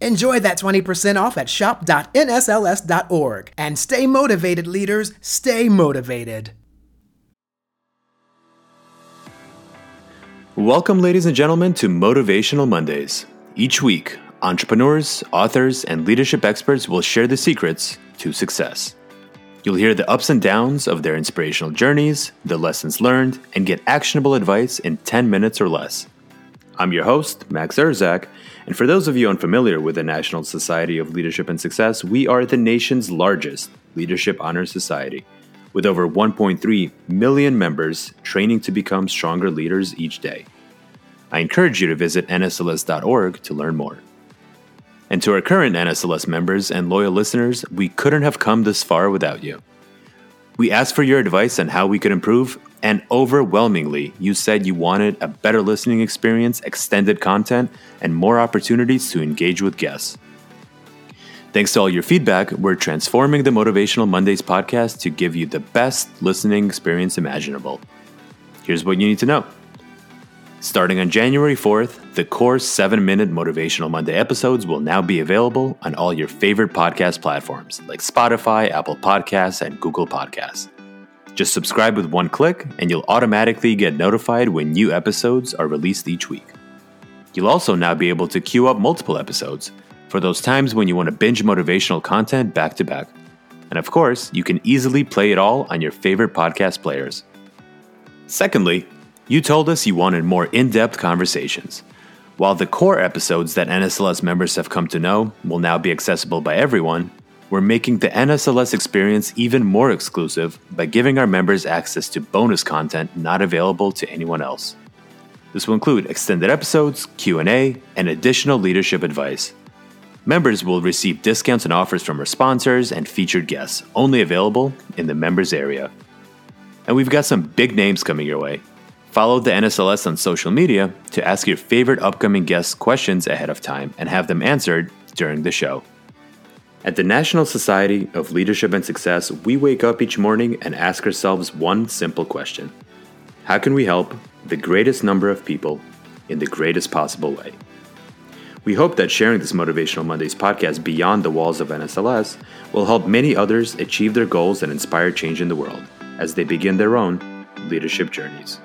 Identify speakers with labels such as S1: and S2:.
S1: Enjoy that 20% off at shop.nsls.org. And stay motivated, leaders. Stay motivated.
S2: Welcome, ladies and gentlemen, to Motivational Mondays. Each week, entrepreneurs, authors, and leadership experts will share the secrets to success. You'll hear the ups and downs of their inspirational journeys, the lessons learned, and get actionable advice in 10 minutes or less. I'm your host, Max Erzak, and for those of you unfamiliar with the National Society of Leadership and Success, we are the nation's largest leadership honor society, with over 1.3 million members training to become stronger leaders each day. I encourage you to visit nsls.org to learn more. And to our current NSLS members and loyal listeners, we couldn't have come this far without you. We asked for your advice on how we could improve, and overwhelmingly, you said you wanted a better listening experience, extended content, and more opportunities to engage with guests. Thanks to all your feedback, we're transforming the Motivational Mondays podcast to give you the best listening experience imaginable. Here's what you need to know. Starting on January 4th, the core 7 minute Motivational Monday episodes will now be available on all your favorite podcast platforms like Spotify, Apple Podcasts, and Google Podcasts. Just subscribe with one click, and you'll automatically get notified when new episodes are released each week. You'll also now be able to queue up multiple episodes for those times when you want to binge motivational content back to back. And of course, you can easily play it all on your favorite podcast players. Secondly, you told us you wanted more in depth conversations. While the core episodes that NSLS members have come to know will now be accessible by everyone, we're making the NSLS experience even more exclusive by giving our members access to bonus content not available to anyone else. This will include extended episodes, Q&A, and additional leadership advice. Members will receive discounts and offers from our sponsors and featured guests, only available in the members area. And we've got some big names coming your way. Follow the NSLS on social media to ask your favorite upcoming guests questions ahead of time and have them answered during the show. At the National Society of Leadership and Success, we wake up each morning and ask ourselves one simple question How can we help the greatest number of people in the greatest possible way? We hope that sharing this Motivational Mondays podcast beyond the walls of NSLS will help many others achieve their goals and inspire change in the world as they begin their own leadership journeys.